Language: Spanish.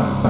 Bye.